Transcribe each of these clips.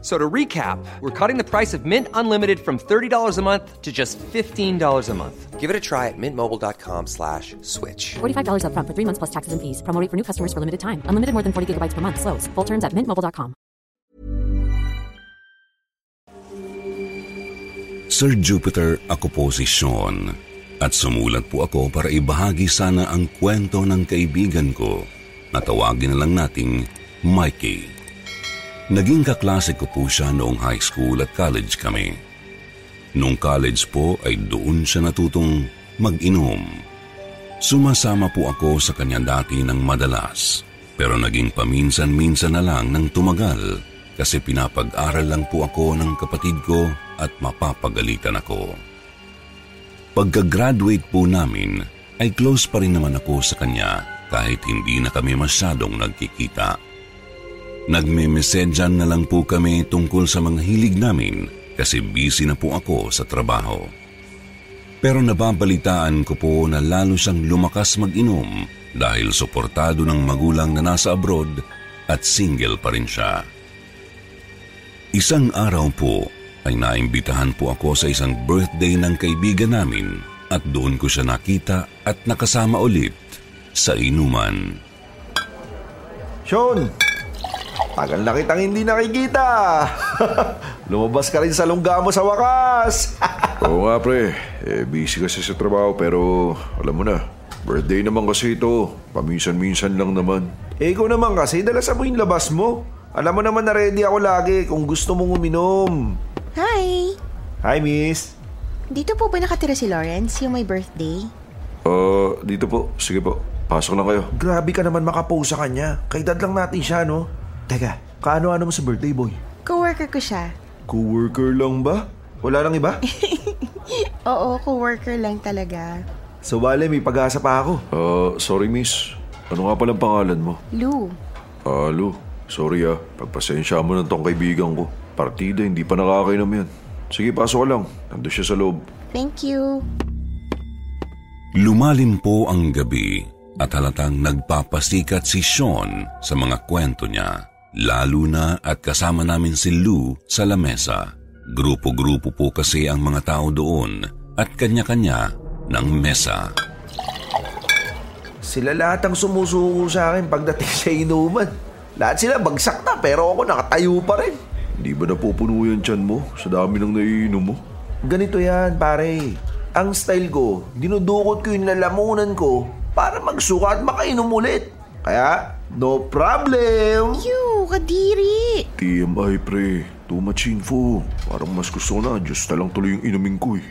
So to recap, we're cutting the price of Mint Unlimited from $30 a month to just $15 a month. Give it a try at mintmobile.com slash switch. $45 upfront for three months plus taxes and fees. Promo rate for new customers for limited time. Unlimited more than 40 gigabytes per month. Slows. Full terms at mintmobile.com. Sir Jupiter, ako po si Sean. At sumulat po ako para ibahagi sana ang kwento ng kaibigan ko na tawagin na lang nating Mikey. Naging kaklase ko po siya noong high school at college kami. Noong college po ay doon siya natutong mag-inom. Sumasama po ako sa kanya dati ng madalas, pero naging paminsan-minsan na lang ng tumagal kasi pinapag-aral lang po ako ng kapatid ko at mapapagalitan ako. Pagka-graduate po namin, ay close pa rin naman ako sa kanya kahit hindi na kami masyadong nagkikita. Nagme-messagean na lang po kami tungkol sa mga hilig namin kasi busy na po ako sa trabaho. Pero nababalitaan ko po na lalo siyang lumakas mag-inom dahil suportado ng magulang na nasa abroad at single pa rin siya. Isang araw po ay naimbitahan po ako sa isang birthday ng kaibigan namin at doon ko siya nakita at nakasama ulit sa inuman. Sean! Tagal na kitang hindi nakikita. Lumabas ka rin sa lungga mo sa wakas. Oo nga pre, eh, busy kasi sa trabaho pero alam mo na, birthday naman kasi ito. Paminsan-minsan lang naman. eh ikaw naman kasi, dalasan mo yung labas mo. Alam mo naman na ready ako lagi kung gusto mong uminom. Hi! Hi, miss. Dito po ba nakatira si Lawrence, yung may birthday? Ah, dito po. Sige po. Pasok lang kayo. Grabe ka naman makapose sa kanya. Kaedad lang natin siya, no? Teka, kaano-ano mo sa birthday boy? Coworker ko siya. Co-worker lang ba? Wala lang iba? Oo, coworker lang talaga. so bale, may pag-asa pa ako. Ah, sorry miss. Ano nga palang pangalan mo? Lou. Ah, Lu. Sorry ah. Pagpasensya mo na tong kaibigan ko. Partida, hindi pa nakakainom yan. Sige, pasok ka lang. Nandun siya sa loob. Thank you. Lumalim po ang gabi at halatang nagpapasikat si Sean sa mga kwento niya. Lalo na at kasama namin si Lou sa lamesa. Grupo-grupo po kasi ang mga tao doon at kanya-kanya ng mesa. Sila lahat ang sumusuko sa akin pagdating sa inuman. Lahat sila bagsak na pero ako nakatayo pa rin. Hindi ba napupuno yan tiyan mo sa dami ng naiinom mo? Ganito yan, pare. Ang style ko, dinudukot ko yung lalamunan ko para magsuka at makainom ulit. Kaya, no problem. Ew, kadiri! TMI pre, too much info. Parang mas gusto ko na, Diyos na lang tuloy yung inumin ko eh.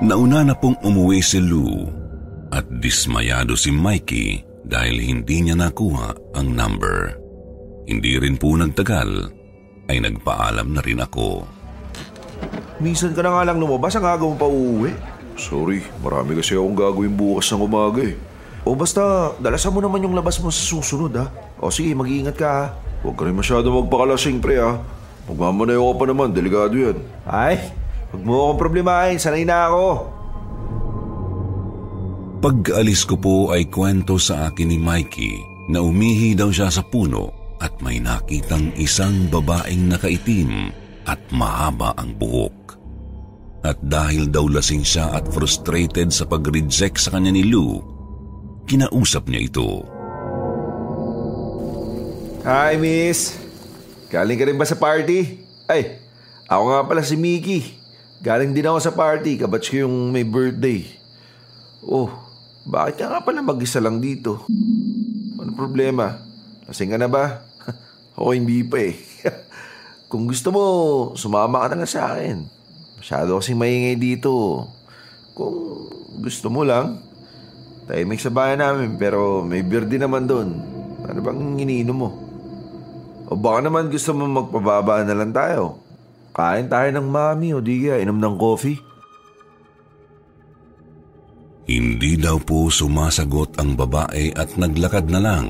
Nauna na pong umuwi si Lou at dismayado si Mikey dahil hindi niya nakuha ang number. Hindi rin po nagtagal ay nagpaalam na rin ako. Minsan ka na nga lang lumabas, ang aga mo pa uuwi. Sorry, marami kasi akong gagawin bukas ng umaga eh. O basta, dalasan mo naman yung labas mo sa susunod ha. O sige, mag-iingat ka ha. Huwag ka rin masyado magpakalasing pre ha. Magmamanayo ka pa naman, delikado yan. Ay, huwag mo akong problemahin, sanay na ako. Pag-alis ko po ay kwento sa akin ni Mikey na umihi daw siya sa puno at may nakitang isang babaeng nakaitim at mahaba ang buhok. At dahil daw lasing siya at frustrated sa pag-reject sa kanya ni Lou, kinausap niya ito. Hi, miss. Galing ka rin ba sa party? Ay, ako nga pala si Mickey. Galing din ako sa party, kabatch ko yung may birthday. Oh, bakit ka nga pala mag-isa lang dito? Ano problema? Lasing ka na ba? Ako hindi pa eh. Kung gusto mo, sumama ka na lang sa akin. Masyado kasing maingay dito. Kung gusto mo lang, tahimik sa bahay namin pero may beer din naman doon. Ano bang iniinom mo? O baka naman gusto mo magpababa na lang tayo. Kain tayo ng mami o di kaya inom ng coffee. Hindi daw po sumasagot ang babae at naglakad na lang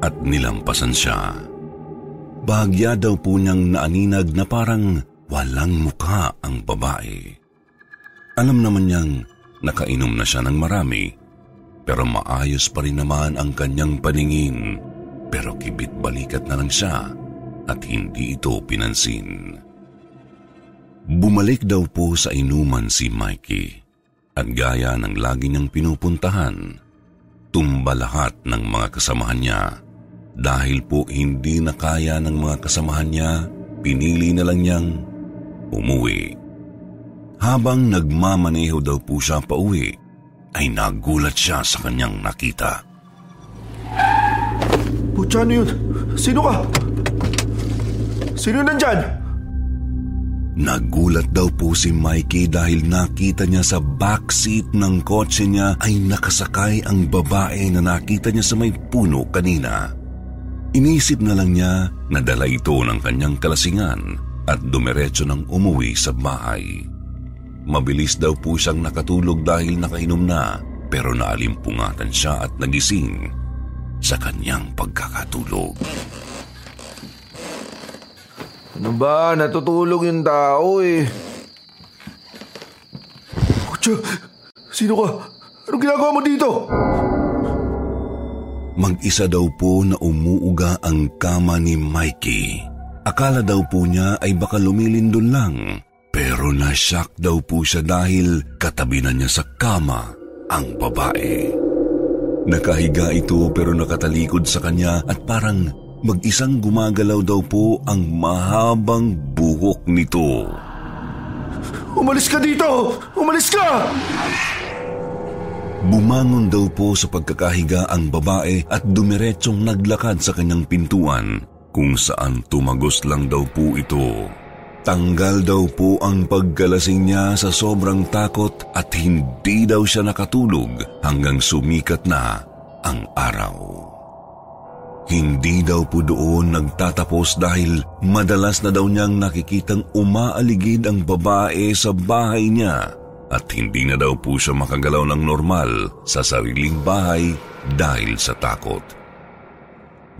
at nilampasan siya. bahagya daw po niyang naaninag na parang walang mukha ang babae. Alam naman niyang nakainom na siya ng marami, pero maayos pa rin naman ang kanyang paningin. Pero kibit balikat na lang siya at hindi ito pinansin. Bumalik daw po sa inuman si Mikey at gaya ng lagi niyang pinupuntahan, tumba lahat ng mga kasamahan niya. Dahil po hindi na kaya ng mga kasamahan niya, pinili na lang niyang umuwi. Habang nagmamaneho daw po siya pa uwi, ay nagulat siya sa kanyang nakita. Putya, ano yun? Sino ka? Sino nandyan? Nagulat daw po si Mikey dahil nakita niya sa backseat ng kotse niya ay nakasakay ang babae na nakita niya sa may puno kanina. Inisip na lang niya na dala ito ng kanyang kalasingan at dumiretso ng umuwi sa bahay. Mabilis daw po siyang nakatulog dahil nakainom na pero naalimpungatan siya at nagising sa kanyang pagkakatulog. Ano ba? Natutulog yung tao eh. Putya, sino ka? Anong ginagawa mo dito? Mag-isa daw po na umuuga ang kama ni Mikey. Akala daw po niya ay baka lumilindol lang. Pero na-shock daw po siya dahil katabi na niya sa kama ang babae. Nakahiga ito pero nakatalikod sa kanya at parang mag-isang gumagalaw daw po ang mahabang buhok nito. Umalis ka dito! Umalis ka! Bumangon daw po sa pagkakahiga ang babae at dumiretsong naglakad sa kanyang pintuan kung saan tumagos lang daw po ito. Tanggal daw po ang pagkalasing niya sa sobrang takot at hindi daw siya nakatulog hanggang sumikat na ang araw. Hindi daw po doon nagtatapos dahil madalas na daw niyang nakikitang umaaligid ang babae sa bahay niya at hindi na daw po siya makagalaw ng normal sa sariling bahay dahil sa takot.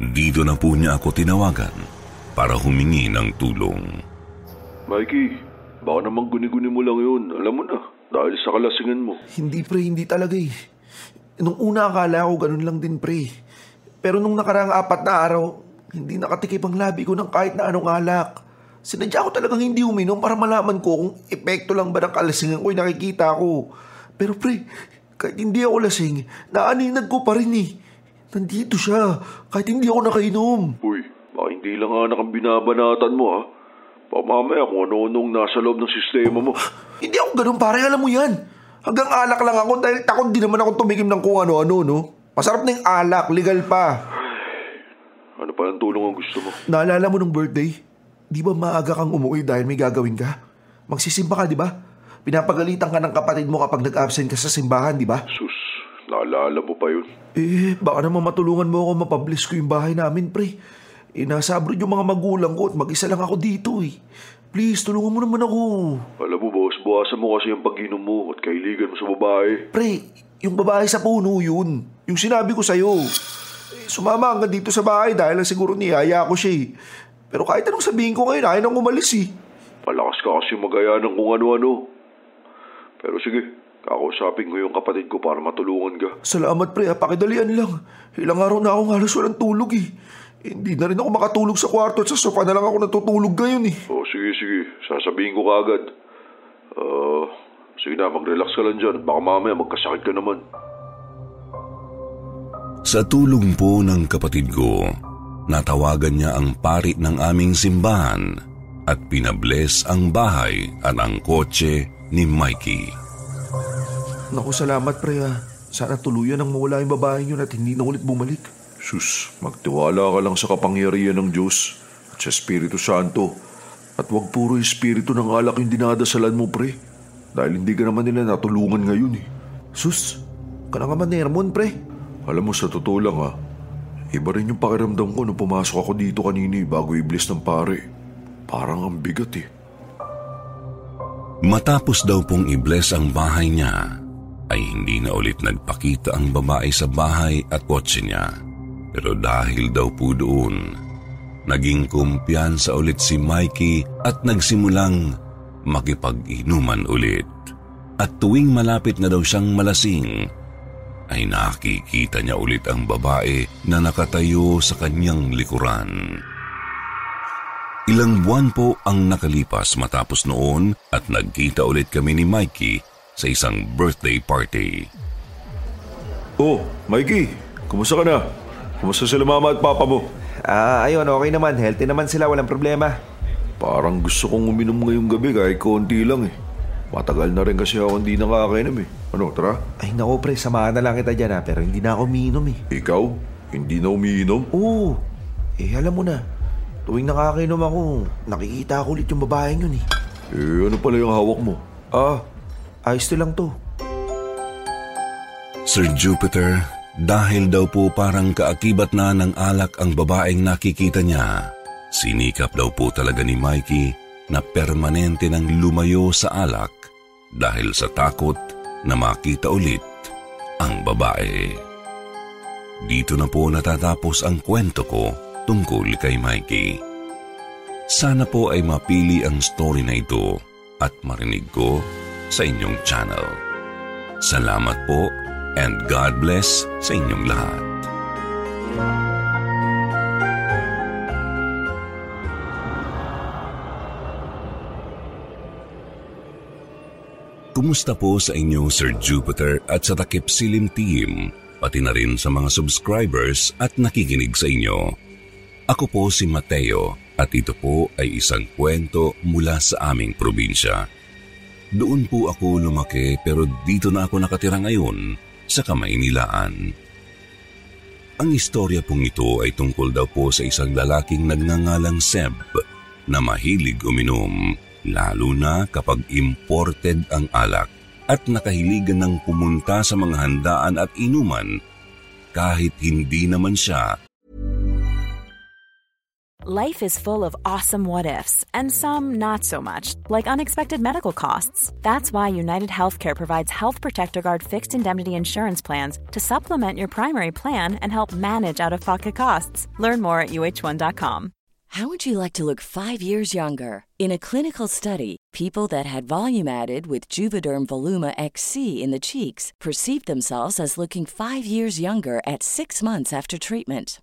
Dito na po niya ako tinawagan para humingi ng tulong. Mikey, baka naman guni-guni mo lang yun. Alam mo na, dahil sa kalasingan mo. Hindi pre, hindi talaga eh. Nung una akala ko ganun lang din pre. Pero nung nakaraang apat na araw, hindi nakatikip ang labi ko ng kahit na anong alak. Sinadya ko talagang hindi uminom para malaman ko kung epekto lang ba ng kalasingan ko yung nakikita ko. Pero pre, kahit hindi ako lasing, naaninag ko pa rin eh. Nandito siya, kahit hindi ako nakainom. Uy, baka hindi lang anak ang binabanatan mo ha. Baka mamaya kung ano-anong nasa loob ng sistema mo. Hindi ako ganun pare, alam mo yan. Hanggang alak lang ako dahil takot din naman ako tumikim ng kung ano-ano, no? Masarap na yung alak, legal pa. Ano pa ang tulong ang gusto mo? Naalala mo nung birthday? Di ba maaga kang umuwi dahil may gagawin ka? Magsisimba ka, di ba? Pinapagalitan ka ng kapatid mo kapag nag-absent ka sa simbahan, di ba? Sus, naalala mo pa yun. Eh, baka naman matulungan mo ako mapabliss ko yung bahay namin, pre. Nasa abroad yung mga magulang ko at mag-isa lang ako dito eh. Please, tulungan mo naman ako. Alam mo, boss, buwasan mo kasi yung pag-inom mo at kailigan mo sa babae. Pre, yung babae sa puno yun. Yung sinabi ko sa'yo. Eh, sumama hanggang dito sa bahay dahil lang siguro niyaya ko siya eh. Pero kahit anong sabihin ko ngayon, ayaw nang umalis eh. Malakas ka kasi magaya ng kung ano-ano. Pero sige, kakausapin ko yung kapatid ko para matulungan ka. Salamat pre, pakidalian lang. Ilang araw na akong halos walang tulog eh. Hindi na rin ako makatulog sa kwarto at sa sofa na lang ako natutulog ngayon eh. O sige, sige. Sasabihin ko kaagad. Uh, sige na, mag-relax ka lang dyan. Baka mamaya magkasakit ka naman. Sa tulong po ng kapatid ko, natawagan niya ang pari ng aming simbahan at pinabless ang bahay at ang kotse ni Mikey. Naku, salamat pre ha. Sana tuluyan ang mawala yung babae yun at hindi na ulit bumalik. Sus, magtiwala ka lang sa kapangyarihan ng Diyos at sa Espiritu Santo. At huwag puro espiritu ng alak yung dinadasalan mo, pre. Dahil hindi ka naman nila natulungan ngayon eh. Sus, ka na nga man Nermon pre. Alam mo, sa totoo lang ha, iba rin yung pakiramdam ko nung pumasok ako dito kanini bago iblis ng pare. Parang ang bigat eh. Matapos daw pong i-bless ang bahay niya, ay hindi na ulit nagpakita ang babae sa bahay at kotse niya. Pero dahil daw po doon, naging kumpiyansa ulit si Mikey at nagsimulang makipag-inuman ulit. At tuwing malapit na daw siyang malasing, ay nakikita niya ulit ang babae na nakatayo sa kanyang likuran. Ilang buwan po ang nakalipas matapos noon at nagkita ulit kami ni Mikey sa isang birthday party. Oh, Mikey, kumusta ka na? Kumusta sila mama at papa mo? Ah, ayun, okay naman. Healthy naman sila, walang problema. Parang gusto kong uminom ngayong gabi kahit konti lang eh. Matagal na rin kasi ako hindi nakakainom eh. Ano, tara? Ay, naku pre, samahan na lang kita dyan ha, pero hindi na ako umiinom eh. Ikaw? Hindi na umiinom? Oo, eh alam mo na, tuwing nakakainom ako, nakikita ko ulit yung babaeng yun eh. Eh, ano pala yung hawak mo? Ah, ayos to lang to. Sir Jupiter, dahil daw po parang kaakibat na ng alak ang babaeng nakikita niya, sinikap daw po talaga ni Mikey na permanente nang lumayo sa alak dahil sa takot na makita ulit ang babae. Dito na po natatapos ang kwento ko tungkol kay Mikey. Sana po ay mapili ang story na ito at marinig ko sa inyong channel. Salamat po and God bless sa inyong lahat. Kumusta po sa inyo Sir Jupiter at sa Takip Silim Team, pati na rin sa mga subscribers at nakikinig sa inyo. Ako po si Mateo at ito po ay isang kwento mula sa aming probinsya. Doon po ako lumaki pero dito na ako nakatira ngayon sa Kamaynilaan. Ang istorya pong ito ay tungkol daw po sa isang lalaking nagngangalang Seb na mahilig uminom, lalo na kapag imported ang alak at nakahiligan ng pumunta sa mga handaan at inuman kahit hindi naman siya Life is full of awesome what ifs, and some not so much, like unexpected medical costs. That's why United Healthcare provides Health Protector Guard fixed indemnity insurance plans to supplement your primary plan and help manage out of pocket costs. Learn more at uh1.com. How would you like to look five years younger? In a clinical study, people that had volume added with Juvederm Voluma XC in the cheeks perceived themselves as looking five years younger at six months after treatment.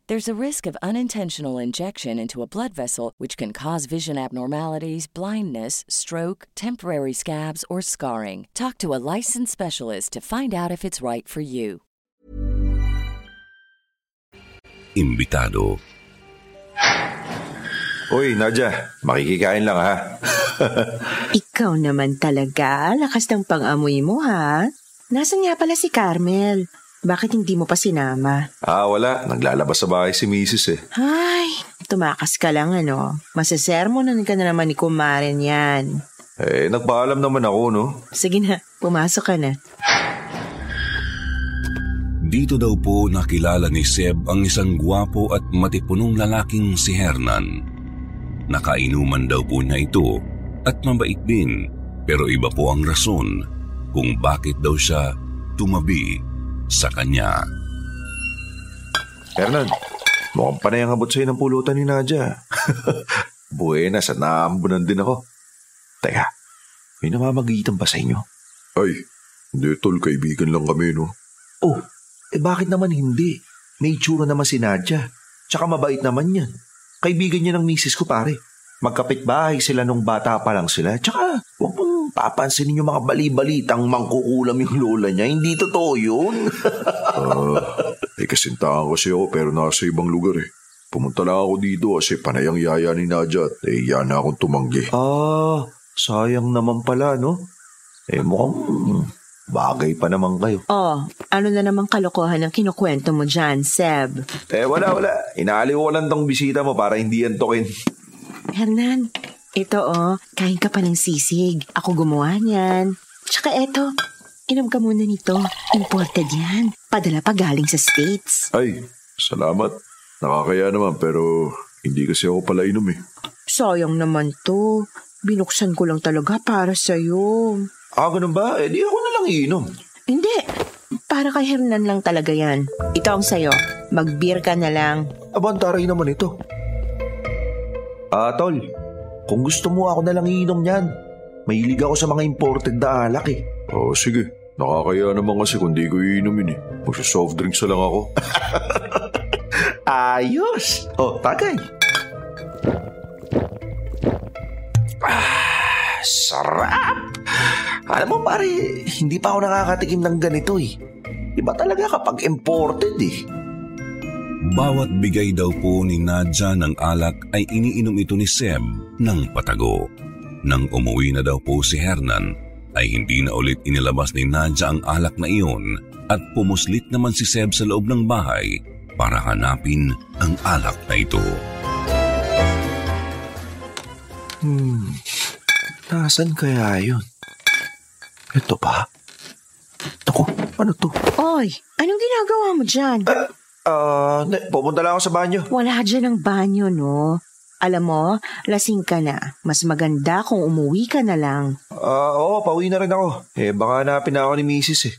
There's a risk of unintentional injection into a blood vessel, which can cause vision abnormalities, blindness, stroke, temporary scabs, or scarring. Talk to a licensed specialist to find out if it's right for you. imbitado. Uy, Nadja, makikikain lang ha. Ikaw naman talaga, lakas ng pang-amoy mo ha. Nasaan nga pala si Carmel? Bakit hindi mo pa sinama? ah, wala. Naglalabas sa bahay si Mrs. eh. Ay, tumakas ka lang ano. Masasermonan ka na naman ni Kumaren yan. Eh, nagpaalam naman ako, no? Sige na, pumasok ka na. Dito daw po nakilala ni Seb ang isang gwapo at matipunong lalaking si Hernan. Nakainuman daw po niya ito at mabait din pero iba po ang rason kung bakit daw siya tumabi sa kanya. Hernan, mukhang panay ang abot sa'yo ng pulutan ni Nadja. Buenas at naambunan din ako. Teka, may namamagitan ba sa inyo? Ay, hindi tol, kaibigan lang kami, no? Oh, eh bakit naman hindi? May itsura naman si Nadja. Tsaka mabait naman yan. Kaibigan niya ng misis ko pare. Magkapit-bahay sila nung bata pa lang sila. Tsaka, huwag mong papansinin yung mga bali-balitang mangkukulam yung lola niya. Hindi totoo yun. Ah, eh kasintahan kasi ako pero nasa ibang lugar eh. Pumunta lang ako dito kasi panayang yaya ni Nadja at eh, yan na akong tumanggi. ah, sayang naman pala, no? Eh mukhang Bagay pa naman kayo. Oh, ano na namang kalokohan ang kinukwento mo dyan, Seb? Eh, wala, wala. Inaaliw ko lang tong bisita mo para hindi antokin. Hernan, ito oh, kain ka pa ng sisig. Ako gumawa niyan. Tsaka eto, inom ka muna nito. Imported yan. Padala pa galing sa States. Ay, salamat. Nakakaya naman pero hindi kasi ako pala inom eh. Sayang naman to. Binuksan ko lang talaga para sa'yo. Ah, ganun ba? Eh, di ako na lang iinom. Hindi. Para kay Hernan lang talaga yan. Ito ang sayo. Mag-beer ka na lang. Abantaray naman ito. Ah, tol. Kung gusto mo ako na lang iinom niyan. Mahilig ako sa mga imported na alak eh. Oh, sige. Nakakaya naman kasi kung di ko iinumin eh. Magsa-soft drinks na lang ako. Ayos! Oh, tagay. Ah, sarap! Alam mo pare, hindi pa ako nakakatikim ng ganito eh. Iba talaga kapag imported eh. Bawat bigay daw po ni Nadja ng alak ay iniinom ito ni Seb ng patago. Nang umuwi na daw po si Hernan, ay hindi na ulit inilabas ni Nadja ang alak na iyon at pumuslit naman si Seb sa loob ng bahay para hanapin ang alak na ito. Hmm, nasan kaya yun? Ito ba? Ako, ano to? Oy, anong ginagawa mo dyan? Ah, uh, pupunta lang ako sa banyo. Wala dyan ang banyo, no? Alam mo, lasing ka na. Mas maganda kung umuwi ka na lang. Ah, uh, oo, pauwi na rin ako. Eh, baka hanapin na ako ni Mrs. eh.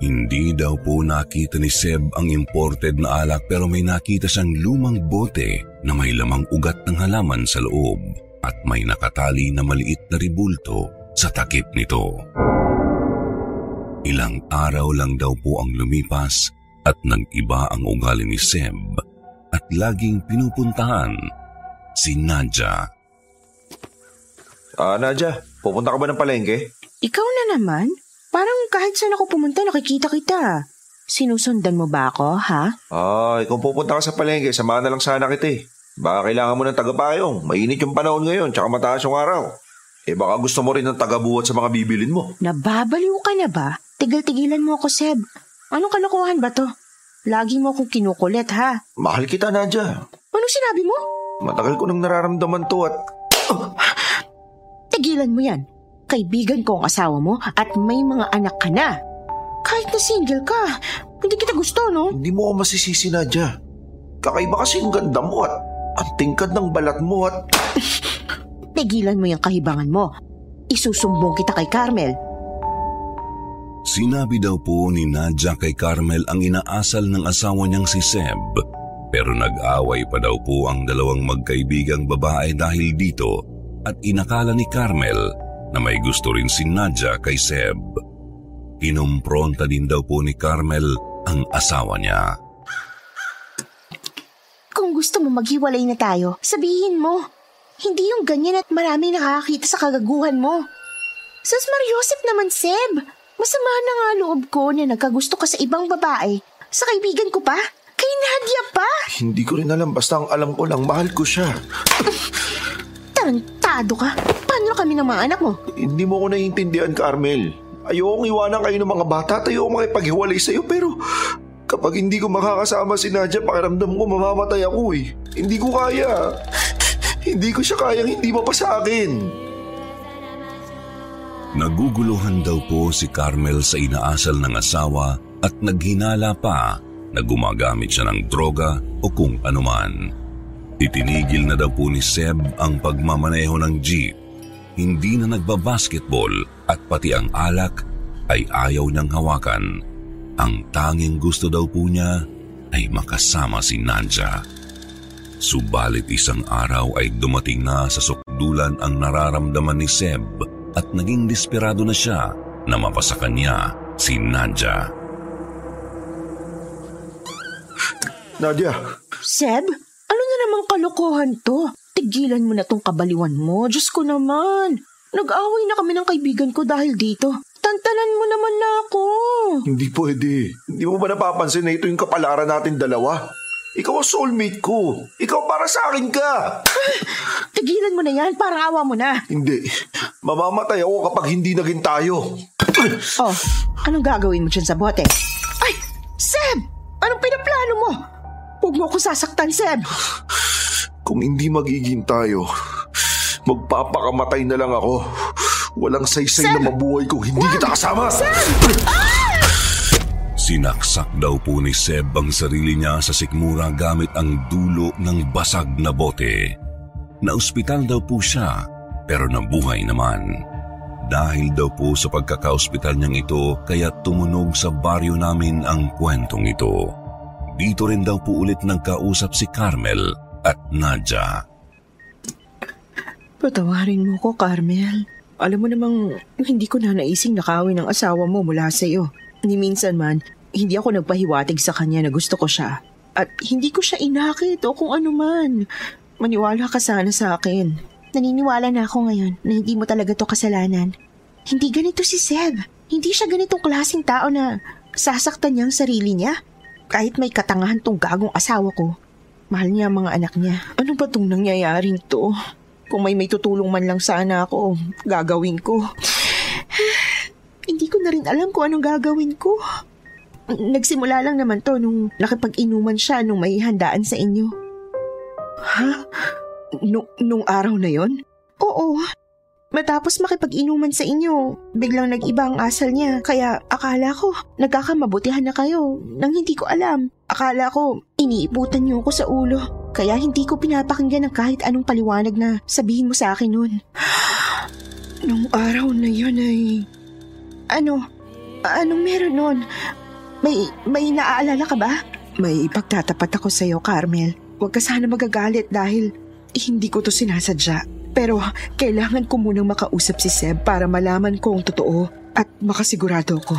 Hindi daw po nakita ni Seb ang imported na alak pero may nakita siyang lumang bote na may lamang ugat ng halaman sa loob at may nakatali na maliit na ribulto sa takip nito. Ilang araw lang daw po ang lumipas at nag-iba ang ugali ni Seb at laging pinupuntahan si Nadja. Ah, Nadja, pupunta ka ba ng palengke? Ikaw na naman? Parang kahit saan ako pumunta, nakikita kita. Sinusundan mo ba ako, ha? Ay, kung pupunta ka sa palengke, samahan na lang sana kita eh. Baka kailangan mo ng tagapayong. Mainit yung panahon ngayon, tsaka mataas yung araw. Eh baka gusto mo rin ng tagabuhat sa mga bibilin mo. Nababaliw ka na ba? Tigil-tigilan mo ako, Seb. Anong kalokohan ba to? Lagi mo akong kinukulit, ha? Mahal kita, Nadja. Anong sinabi mo? Matagal ko nang nararamdaman to at... Oh, tigilan mo yan. Kaibigan ko ang asawa mo at may mga anak ka na. Kahit na single ka, hindi kita gusto, no? Hindi mo ako masisisi, Nadja. Kakaiba kasi yung ganda mo at ang tingkad ng balat mo at... Tigilan mo yung kahibangan mo. Isusumbong kita kay Carmel. Sinabi daw po ni Nadja kay Carmel ang inaasal ng asawa niyang si Seb. Pero nag-away pa daw po ang dalawang magkaibigang babae dahil dito at inakala ni Carmel na may gusto rin si Nadja kay Seb. Inumpronta din daw po ni Carmel ang asawa niya. Kung gusto mo maghiwalay na tayo, sabihin mo. Hindi yung ganyan at marami nakakakita sa kagaguhan mo. Sas Mariosep naman, Seb. Masama na nga loob ko na nagkagusto ka sa ibang babae. Sa kaibigan ko pa? Kay Nadia pa? Hindi ko rin alam. Basta ang alam ko lang, mahal ko siya. Tarantado ka. Paano kami ng mga anak mo? Hindi mo ko naiintindihan, Carmel. Ayokong iwanan kayo ng mga bata at ayokong makipaghiwalay sa'yo pero kapag hindi ko makakasama si Nadia, pakiramdam ko mamamatay ako eh. Hindi ko kaya. Hindi ko siya kayang hindi mo pa sa akin. Naguguluhan daw po si Carmel sa inaasal ng asawa at naghinala pa na gumagamit siya ng droga o kung anuman. Itinigil na daw po ni Seb ang pagmamaneho ng jeep. Hindi na nagbabasketball at pati ang alak ay ayaw niyang hawakan. Ang tanging gusto daw po niya ay makasama si Nanja. Subalit isang araw ay dumating na sa sukdulan ang nararamdaman ni Seb at naging desperado na siya na mapasakan niya si Nanja. Nadia. Seb, ano na namang kalokohan to? Tigilan mo na tong kabaliwan mo. Diyos ko naman. Nag-away na kami ng kaibigan ko dahil dito. Tantanan mo naman na ako. Hindi pwede. Hindi mo ba napapansin na ito yung kapalaran natin dalawa? Ikaw ang soulmate ko. Ikaw para sa akin ka. Tigilan mo na yan. Awa mo na. Hindi. Mamamatay ako kapag hindi naging tayo. Oh, anong gagawin mo dyan sa bote? Ay! Seb! Anong pinaplano mo? Huwag mo akong sasaktan, Seb. Kung hindi magiging tayo, magpapakamatay na lang ako. Walang saysay Seb! na mabuhay kung hindi kita kasama. Sinaksak daw po ni Seb ang sarili niya sa sikmura gamit ang dulo ng basag na bote. Naospital daw po siya pero nabuhay naman. Dahil daw po sa pagkakaospital niyang ito kaya tumunog sa baryo namin ang kwentong ito. Dito rin daw po ulit nagkausap si Carmel at Nadja. Patawarin mo ko, Carmel. Alam mo namang hindi ko na naising nakawin ang asawa mo mula sa iyo. Ni minsan man, hindi ako nagpahiwatig sa kanya na gusto ko siya. At hindi ko siya inakit o kung ano man. Maniwala ka sana sa akin. Naniniwala na ako ngayon na hindi mo talaga to kasalanan. Hindi ganito si Seb. Hindi siya ganitong klaseng tao na sasaktan niya ang sarili niya. Kahit may katangahan tong gagong asawa ko. Mahal niya ang mga anak niya. Ano ba itong nangyayaring to? Kung may may tutulong man lang sana ako, gagawin ko. Hindi ko na rin alam kung anong gagawin ko. Nagsimula lang naman to nung nakipag-inuman siya nung may handaan sa inyo. Ha? Nung, nung araw na yon? Oo. Matapos makipag-inuman sa inyo, biglang nag-iba ang asal niya. Kaya akala ko, nagkakamabutihan na kayo nang hindi ko alam. Akala ko, iniiputan niyo ako sa ulo. Kaya hindi ko pinapakinggan ng kahit anong paliwanag na sabihin mo sa akin noon. Nung araw na yon ay... Ano? Anong meron noon? May, may naaalala ka ba? May ipagtatapat ako sa iyo, Carmel. Huwag ka sana magagalit dahil hindi ko to sinasadya. Pero kailangan ko munang makausap si Seb para malaman ko ang totoo at makasigurado ko.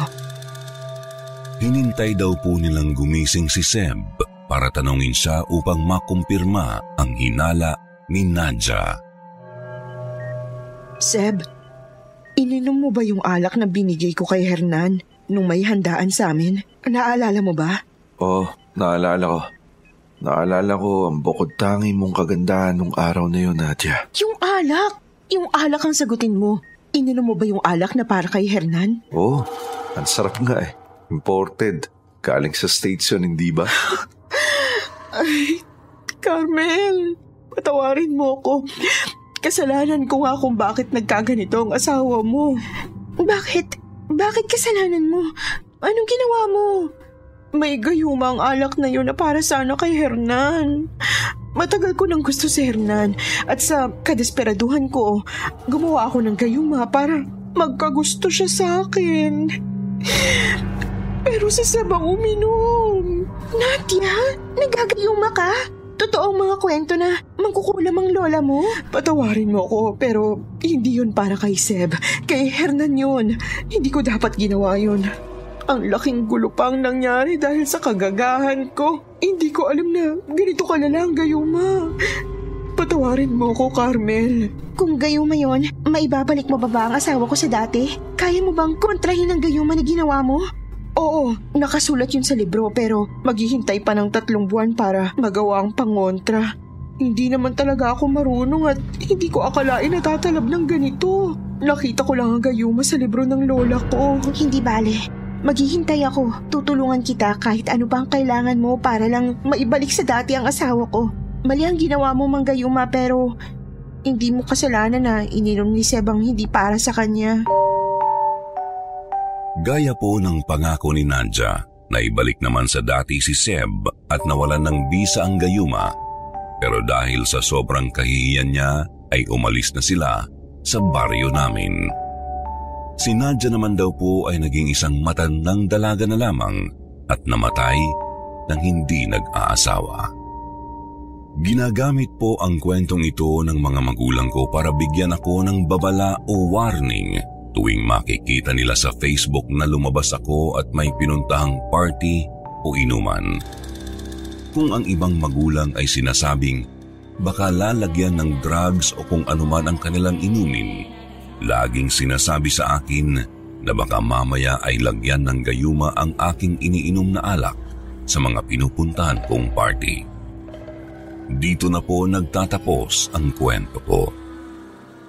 Hinintay daw po nilang gumising si Seb para tanongin siya upang makumpirma ang hinala ni Nadja. Seb, ininom mo ba yung alak na binigay ko kay Hernan nung may handaan sa amin? Naalala mo ba? Oo, oh, naalala ko. Naalala ko ang bukod tangi mong kagandahan nung araw na yun, Nadia. Yung alak! Yung alak ang sagutin mo. Ininom mo ba yung alak na para kay Hernan? Oo, oh, ang sarap nga eh. Imported. Galing sa States yun, hindi ba? Ay, Carmel, patawarin mo ko. Kasalanan ko nga kung bakit nagkaganito ang asawa mo. Bakit? Bakit kasalanan mo? Anong ginawa mo? May gayuma ang alak na yun na para sana kay Hernan. Matagal ko nang gusto si Hernan at sa kadesperaduhan ko, gumawa ako ng gayuma para magkagusto siya sa akin. Pero si Seb ang uminom. Nadia, nagagayuma ka? Totoo ang mga kwento na mangkukulam ang lola mo? Patawarin mo ako pero hindi yun para kay Seb. Kay Hernan yun. Hindi ko dapat ginawa yun. Ang laking gulo pa ang nangyari dahil sa kagagahan ko. Hindi ko alam na ganito ka na lang, Gayuma. Patawarin mo ko, Carmel. Kung gayuma yon, maibabalik mo ba ba ang asawa ko sa dati? Kaya mo bang kontrahin ang gayuma na ginawa mo? Oo, nakasulat yun sa libro pero maghihintay pa ng tatlong buwan para magawa ang pangontra. Hindi naman talaga ako marunong at hindi ko akalain na tatalab ng ganito. Nakita ko lang ang gayuma sa libro ng lola ko. Hindi bale. Maghihintay ako. Tutulungan kita kahit ano pang kailangan mo para lang maibalik sa dati ang asawa ko. Mali ang ginawa mo, Manggayuma, pero hindi mo kasalanan na ininom ni Seb ang hindi para sa kanya. Gaya po ng pangako ni Nadja na ibalik naman sa dati si Seb at nawalan ng bisa ang gayuma. Pero dahil sa sobrang kahihiyan niya ay umalis na sila sa baryo namin. Si Nadja naman daw po ay naging isang matandang dalaga na lamang at namatay nang hindi nag-aasawa. Ginagamit po ang kwentong ito ng mga magulang ko para bigyan ako ng babala o warning tuwing makikita nila sa Facebook na lumabas ako at may pinuntahang party o inuman. Kung ang ibang magulang ay sinasabing baka lalagyan ng drugs o kung anuman ang kanilang inumin, laging sinasabi sa akin na baka mamaya ay lagyan ng gayuma ang aking iniinom na alak sa mga pinupuntahan kong party. Dito na po nagtatapos ang kwento ko.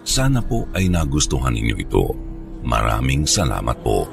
Sana po ay nagustuhan ninyo ito. Maraming salamat po.